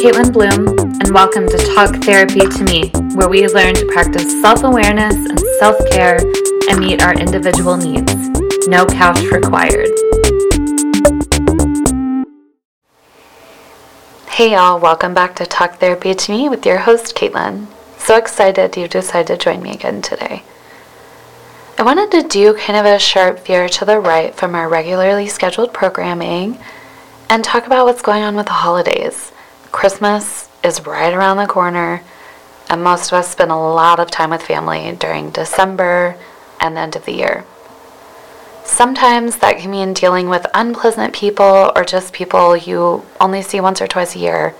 Caitlin Bloom, and welcome to Talk Therapy to Me, where we learn to practice self awareness and self care and meet our individual needs. No couch required. Hey, y'all, welcome back to Talk Therapy to Me with your host, Caitlin. So excited you decided to join me again today. I wanted to do kind of a sharp veer to the right from our regularly scheduled programming and talk about what's going on with the holidays. Christmas is right around the corner, and most of us spend a lot of time with family during December and the end of the year. Sometimes that can mean dealing with unpleasant people or just people you only see once or twice a year,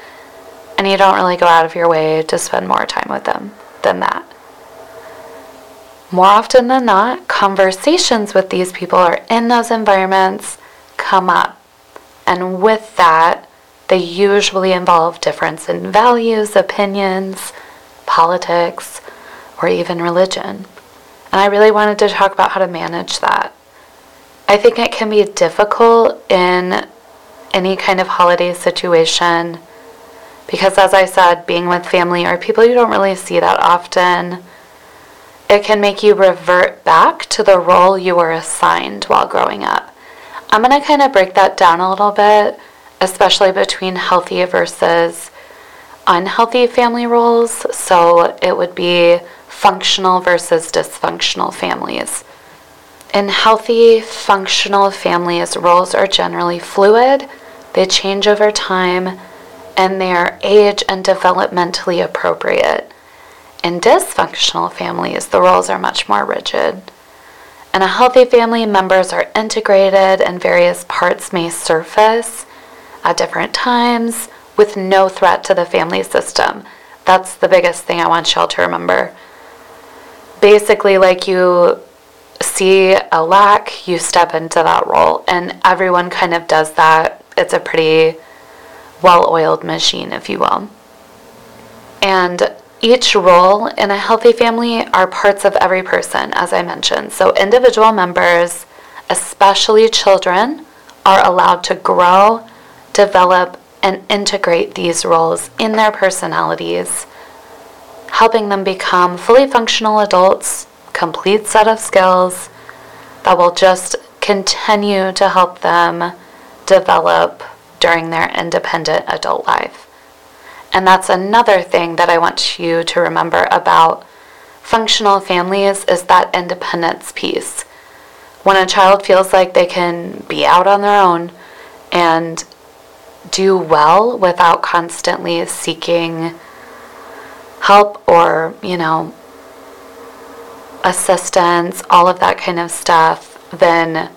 and you don't really go out of your way to spend more time with them than that. More often than not, conversations with these people or in those environments come up and with that, they usually involve difference in values, opinions, politics, or even religion. And I really wanted to talk about how to manage that. I think it can be difficult in any kind of holiday situation because, as I said, being with family or people you don't really see that often, it can make you revert back to the role you were assigned while growing up. I'm going to kind of break that down a little bit, especially between healthy versus unhealthy family roles. So it would be functional versus dysfunctional families. In healthy, functional families, roles are generally fluid, they change over time, and they are age and developmentally appropriate. In dysfunctional families, the roles are much more rigid. In a healthy family, members are integrated and various parts may surface at different times with no threat to the family system. That's the biggest thing I want y'all to remember. Basically, like you see a lack, you step into that role, and everyone kind of does that. It's a pretty well oiled machine, if you will. And each role in a healthy family are parts of every person, as I mentioned. So, individual members, especially children, are allowed to grow, develop, and integrate these roles in their personalities, helping them become fully functional adults, complete set of skills that will just continue to help them develop during their independent adult life. And that's another thing that I want you to remember about functional families is that independence piece. When a child feels like they can be out on their own and do well without constantly seeking help or, you know, assistance, all of that kind of stuff, then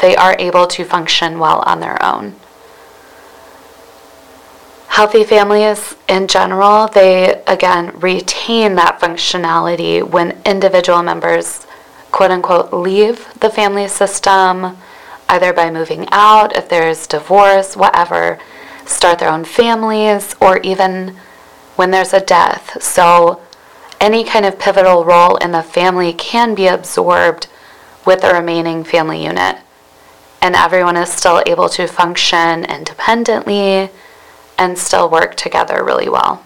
they are able to function well on their own. Healthy families in general, they again retain that functionality when individual members, quote unquote, leave the family system, either by moving out, if there's divorce, whatever, start their own families, or even when there's a death. So, any kind of pivotal role in the family can be absorbed with the remaining family unit. And everyone is still able to function independently and still work together really well.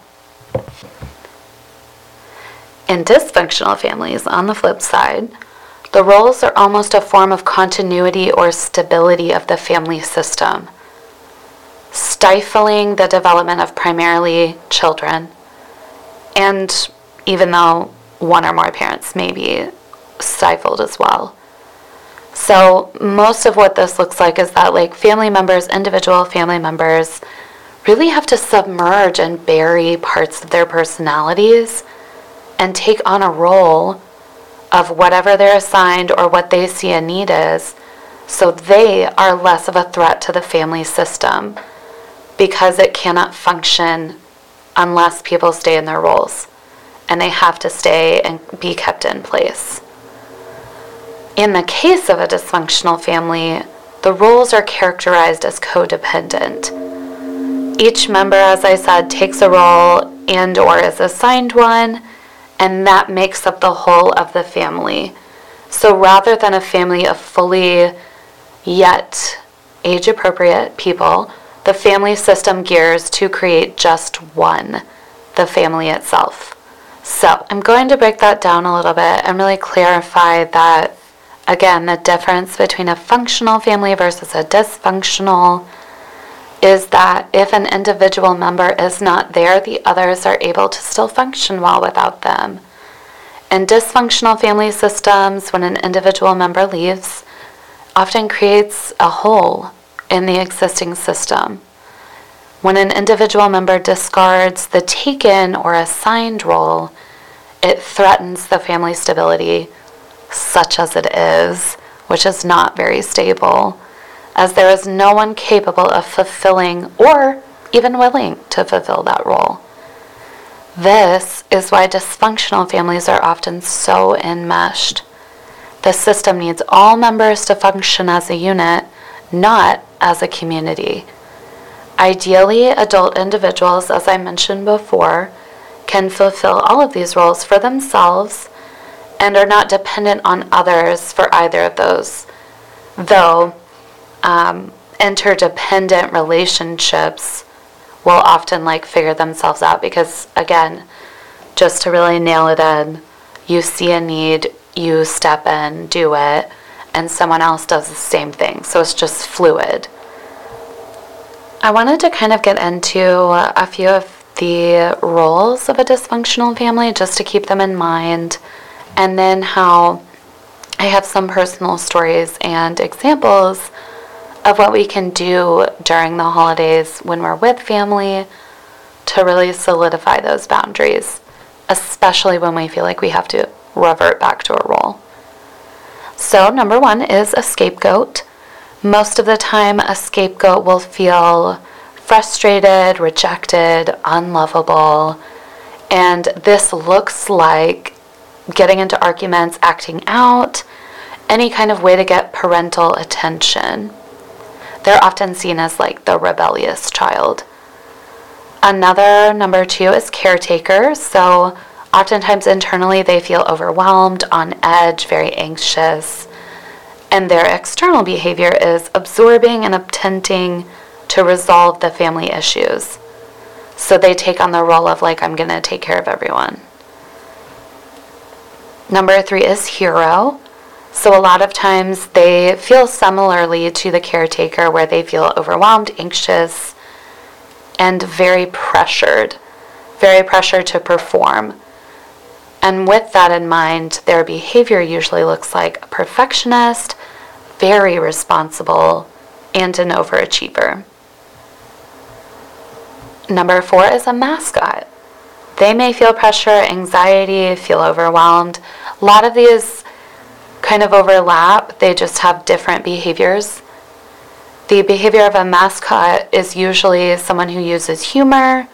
In dysfunctional families, on the flip side, the roles are almost a form of continuity or stability of the family system, stifling the development of primarily children. And even though one or more parents may be stifled as well. So, most of what this looks like is that, like, family members, individual family members, really have to submerge and bury parts of their personalities and take on a role of whatever they're assigned or what they see a need is so they are less of a threat to the family system because it cannot function unless people stay in their roles and they have to stay and be kept in place. In the case of a dysfunctional family, the roles are characterized as codependent each member, as I said, takes a role and or is assigned one, and that makes up the whole of the family. So rather than a family of fully yet age appropriate people, the family system gears to create just one, the family itself. So I'm going to break that down a little bit and really clarify that, again, the difference between a functional family versus a dysfunctional is that if an individual member is not there, the others are able to still function well without them. In dysfunctional family systems, when an individual member leaves, often creates a hole in the existing system. When an individual member discards the taken or assigned role, it threatens the family stability, such as it is, which is not very stable, as there is no one capable of fulfilling or even willing to fulfill that role. This is why dysfunctional families are often so enmeshed. The system needs all members to function as a unit, not as a community. Ideally, adult individuals, as I mentioned before, can fulfill all of these roles for themselves and are not dependent on others for either of those. Though um, interdependent relationships will often like figure themselves out because, again, just to really nail it in, you see a need, you step in, do it, and someone else does the same thing. So it's just fluid. I wanted to kind of get into a few of the roles of a dysfunctional family just to keep them in mind, and then how I have some personal stories and examples of what we can do during the holidays when we're with family to really solidify those boundaries, especially when we feel like we have to revert back to a role. So, number one is a scapegoat. Most of the time, a scapegoat will feel frustrated, rejected, unlovable. And this looks like getting into arguments, acting out, any kind of way to get parental attention. They're often seen as like the rebellious child. Another number two is caretaker. So, oftentimes internally, they feel overwhelmed, on edge, very anxious and their external behavior is absorbing and attempting to resolve the family issues. So they take on the role of, like, I'm going to take care of everyone. Number three is hero. So a lot of times they feel similarly to the caretaker, where they feel overwhelmed, anxious, and very pressured, very pressured to perform. And with that in mind, their behavior usually looks like a perfectionist, very responsible, and an overachiever. Number four is a mascot. They may feel pressure, anxiety, feel overwhelmed. A lot of these kind of overlap, they just have different behaviors. The behavior of a mascot is usually someone who uses humor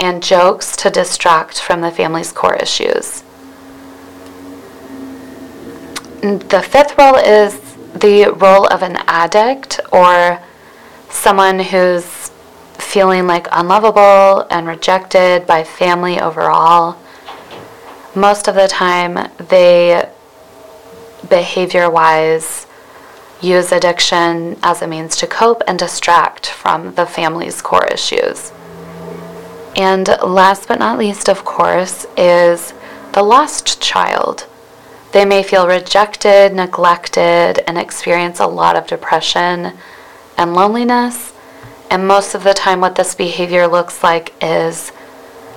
and jokes to distract from the family's core issues. The fifth role is the role of an addict or someone who's feeling like unlovable and rejected by family overall. Most of the time, they behavior wise use addiction as a means to cope and distract from the family's core issues. And last but not least, of course, is the lost child. They may feel rejected, neglected, and experience a lot of depression and loneliness. And most of the time, what this behavior looks like is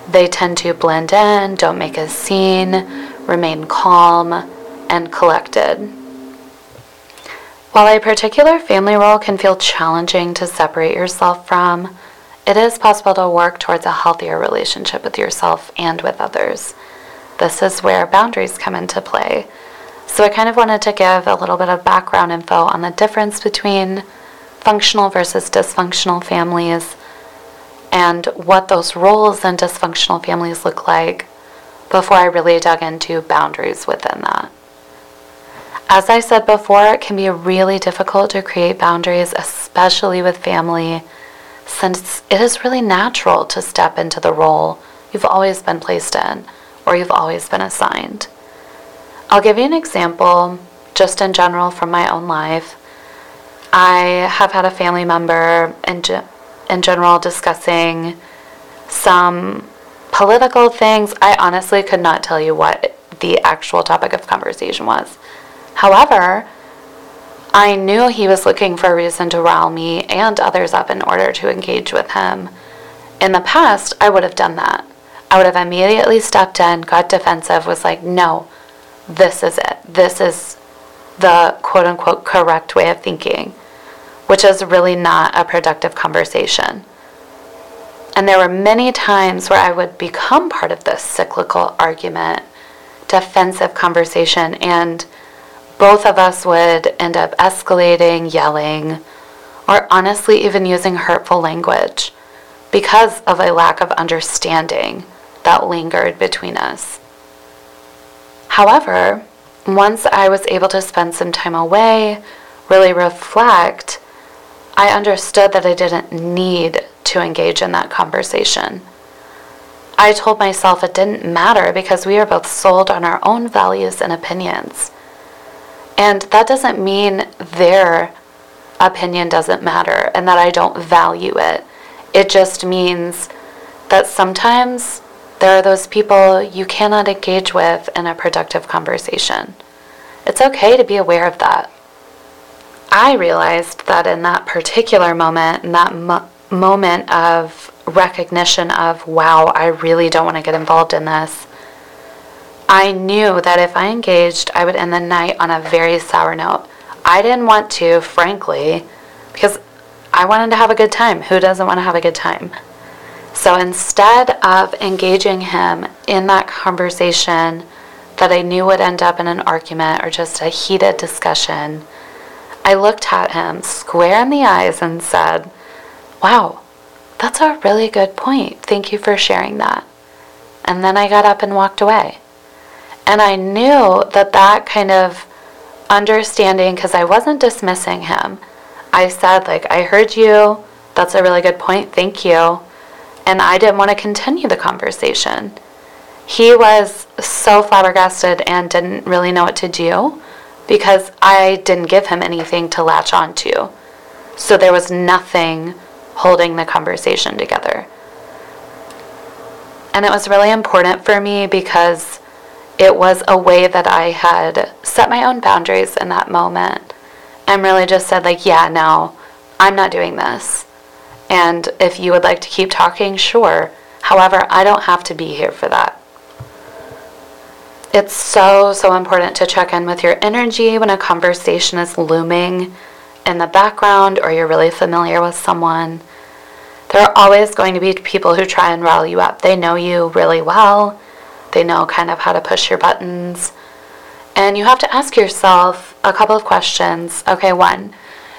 they tend to blend in, don't make a scene, remain calm and collected. While a particular family role can feel challenging to separate yourself from, it is possible to work towards a healthier relationship with yourself and with others. This is where boundaries come into play. So I kind of wanted to give a little bit of background info on the difference between functional versus dysfunctional families and what those roles in dysfunctional families look like before I really dug into boundaries within that. As I said before, it can be really difficult to create boundaries, especially with family, since it is really natural to step into the role you've always been placed in or you've always been assigned. I'll give you an example just in general from my own life. I have had a family member, and in general discussing some political things. I honestly could not tell you what the actual topic of conversation was. However, I knew he was looking for a reason to rile me and others up in order to engage with him. In the past, I would have done that. I would have immediately stepped in, got defensive, was like, no, this is it. This is the quote unquote correct way of thinking, which is really not a productive conversation. And there were many times where I would become part of this cyclical argument, defensive conversation, and both of us would end up escalating, yelling, or honestly even using hurtful language because of a lack of understanding that lingered between us. However, once I was able to spend some time away, really reflect, I understood that I didn't need to engage in that conversation. I told myself it didn't matter because we are both sold on our own values and opinions. And that doesn't mean their opinion doesn't matter and that I don't value it. It just means that sometimes there are those people you cannot engage with in a productive conversation. It's okay to be aware of that. I realized that in that particular moment, in that mo- moment of recognition of, wow, I really don't want to get involved in this, I knew that if I engaged, I would end the night on a very sour note. I didn't want to, frankly, because I wanted to have a good time. Who doesn't want to have a good time? So instead of engaging him in that conversation that I knew would end up in an argument or just a heated discussion, I looked at him square in the eyes and said, Wow, that's a really good point. Thank you for sharing that. And then I got up and walked away. And I knew that that kind of understanding, because I wasn't dismissing him, I said, like, I heard you. That's a really good point. Thank you. And I didn't want to continue the conversation. He was so flabbergasted and didn't really know what to do because I didn't give him anything to latch onto. So there was nothing holding the conversation together. And it was really important for me because it was a way that I had set my own boundaries in that moment and really just said, like, yeah, no, I'm not doing this. And if you would like to keep talking, sure. However, I don't have to be here for that. It's so, so important to check in with your energy when a conversation is looming in the background or you're really familiar with someone. There are always going to be people who try and rile you up. They know you really well they know kind of how to push your buttons. And you have to ask yourself a couple of questions. Okay, one,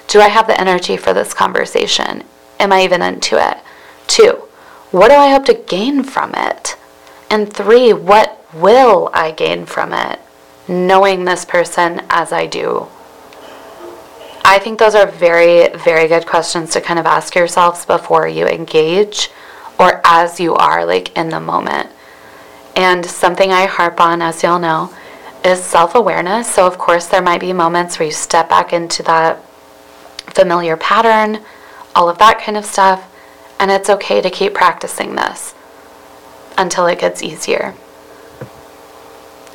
do I have the energy for this conversation? Am I even into it? Two, what do I hope to gain from it? And three, what will I gain from it? Knowing this person as I do. I think those are very, very good questions to kind of ask yourselves before you engage or as you are like in the moment. And something I harp on, as y'all know, is self awareness. So, of course, there might be moments where you step back into that familiar pattern, all of that kind of stuff. And it's okay to keep practicing this until it gets easier.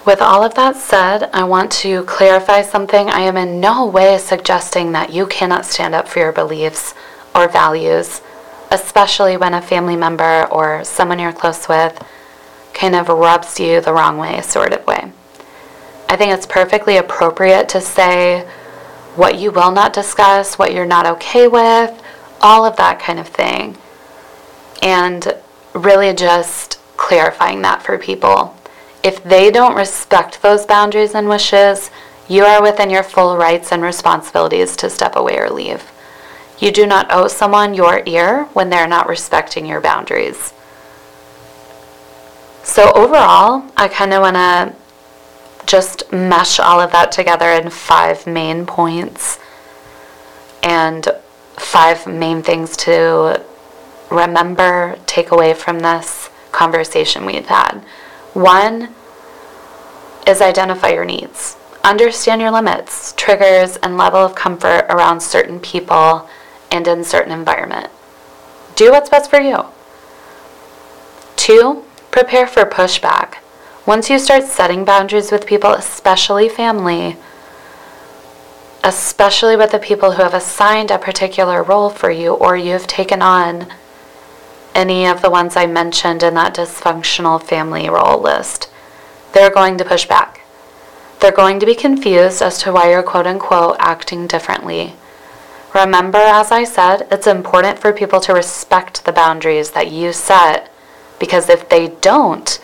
With all of that said, I want to clarify something. I am in no way suggesting that you cannot stand up for your beliefs or values, especially when a family member or someone you're close with kind of rubs you the wrong way, sort of way. I think it's perfectly appropriate to say what you will not discuss, what you're not okay with, all of that kind of thing. And really just clarifying that for people. If they don't respect those boundaries and wishes, you are within your full rights and responsibilities to step away or leave. You do not owe someone your ear when they're not respecting your boundaries. So, overall, I kind of want to just mesh all of that together in five main points and five main things to remember, take away from this conversation we've had. One is identify your needs. Understand your limits, triggers, and level of comfort around certain people and in certain environment. Do what's best for you. Two, prepare for pushback. Once you start setting boundaries with people, especially family, especially with the people who have assigned a particular role for you or you've taken on any of the ones I mentioned in that dysfunctional family role list, they're going to push back. They're going to be confused as to why you're quote unquote acting differently. Remember, as I said, it's important for people to respect the boundaries that you set because if they don't,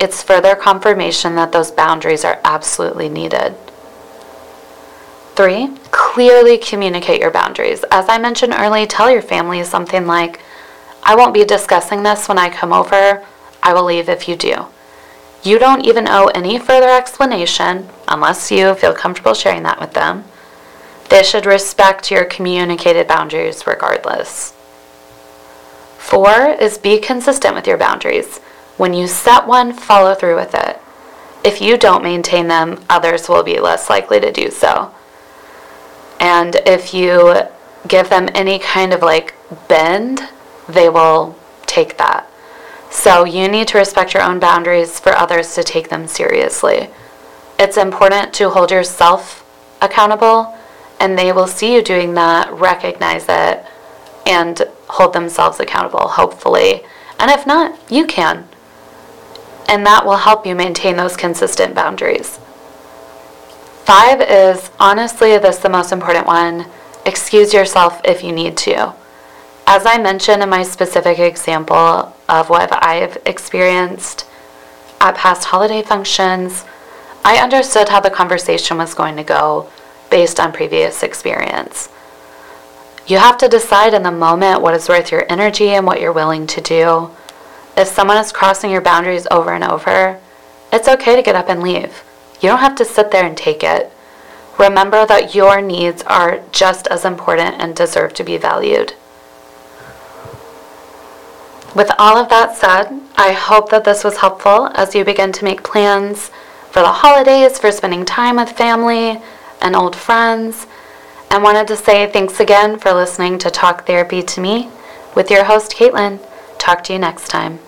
it's further confirmation that those boundaries are absolutely needed. Three, clearly communicate your boundaries. As I mentioned earlier, tell your family something like, I won't be discussing this when I come over. I will leave if you do. You don't even owe any further explanation unless you feel comfortable sharing that with them. They should respect your communicated boundaries regardless. Four is be consistent with your boundaries. When you set one, follow through with it. If you don't maintain them, others will be less likely to do so. And if you give them any kind of like bend, they will take that. So you need to respect your own boundaries for others to take them seriously. It's important to hold yourself accountable, and they will see you doing that, recognize it, and hold themselves accountable, hopefully. And if not, you can. And that will help you maintain those consistent boundaries. Five is honestly, this the most important one. Excuse yourself if you need to. As I mentioned in my specific example of what I've experienced at past holiday functions, I understood how the conversation was going to go based on previous experience. You have to decide in the moment what is worth your energy and what you're willing to do. If someone is crossing your boundaries over and over, it's okay to get up and leave. You don't have to sit there and take it. Remember that your needs are just as important and deserve to be valued. With all of that said, I hope that this was helpful as you begin to make plans for the holidays, for spending time with family and old friends, and wanted to say thanks again for listening to Talk Therapy to Me with your host, Caitlin. Talk to you next time.